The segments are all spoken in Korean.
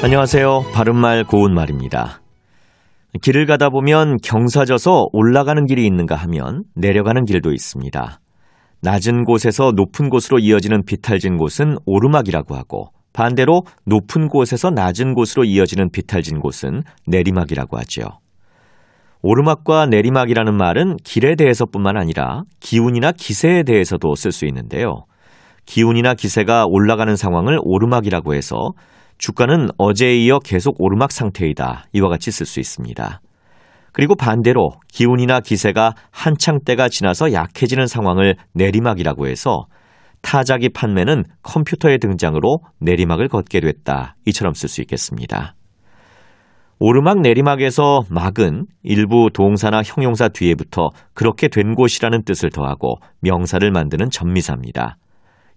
안녕하세요. 바른말 고운말입니다. 길을 가다 보면 경사져서 올라가는 길이 있는가 하면 내려가는 길도 있습니다. 낮은 곳에서 높은 곳으로 이어지는 비탈진 곳은 오르막이라고 하고 반대로 높은 곳에서 낮은 곳으로 이어지는 비탈진 곳은 내리막이라고 하죠. 오르막과 내리막이라는 말은 길에 대해서뿐만 아니라 기운이나 기세에 대해서도 쓸 수 있는데요. 기운이나 기세가 올라가는 상황을 오르막이라고 해서 주가는 어제에 이어 계속 오르막 상태이다. 이와 같이 쓸 수 있습니다. 그리고 반대로 기운이나 기세가 한창 때가 지나서 약해지는 상황을 내리막이라고 해서 타자기 판매는 컴퓨터의 등장으로 내리막을 걷게 됐다. 이처럼 쓸 수 있겠습니다. 오르막 내리막에서 막은 일부 동사나 형용사 뒤에 붙어 그렇게 된 곳이라는 뜻을 더하고 명사를 만드는 전미사입니다.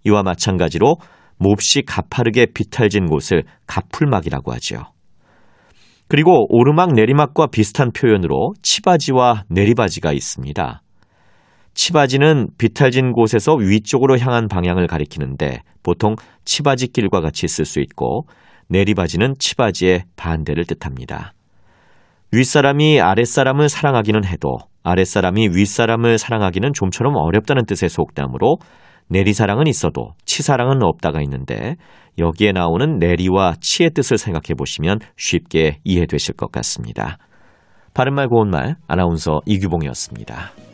이와 마찬가지로 몹시 가파르게 비탈진 곳을 가풀막이라고 하죠. 그리고 오르막 내리막과 비슷한 표현으로 치바지와 내리바지가 있습니다. 치바지는 비탈진 곳에서 위쪽으로 향한 방향을 가리키는데 보통 치바지 길과 같이 쓸 수 있고 내리바지는 치바지의 반대를 뜻합니다. 윗사람이 아랫사람을 사랑하기는 해도 아랫사람이 윗사람을 사랑하기는 좀처럼 어렵다는 뜻의 속담으로 내리사랑은 있어도 치사랑은 없다가 있는데 여기에 나오는 내리와 치의 뜻을 생각해 보시면 쉽게 이해되실 것 같습니다. 바른말 고운말 아나운서 이규봉이었습니다.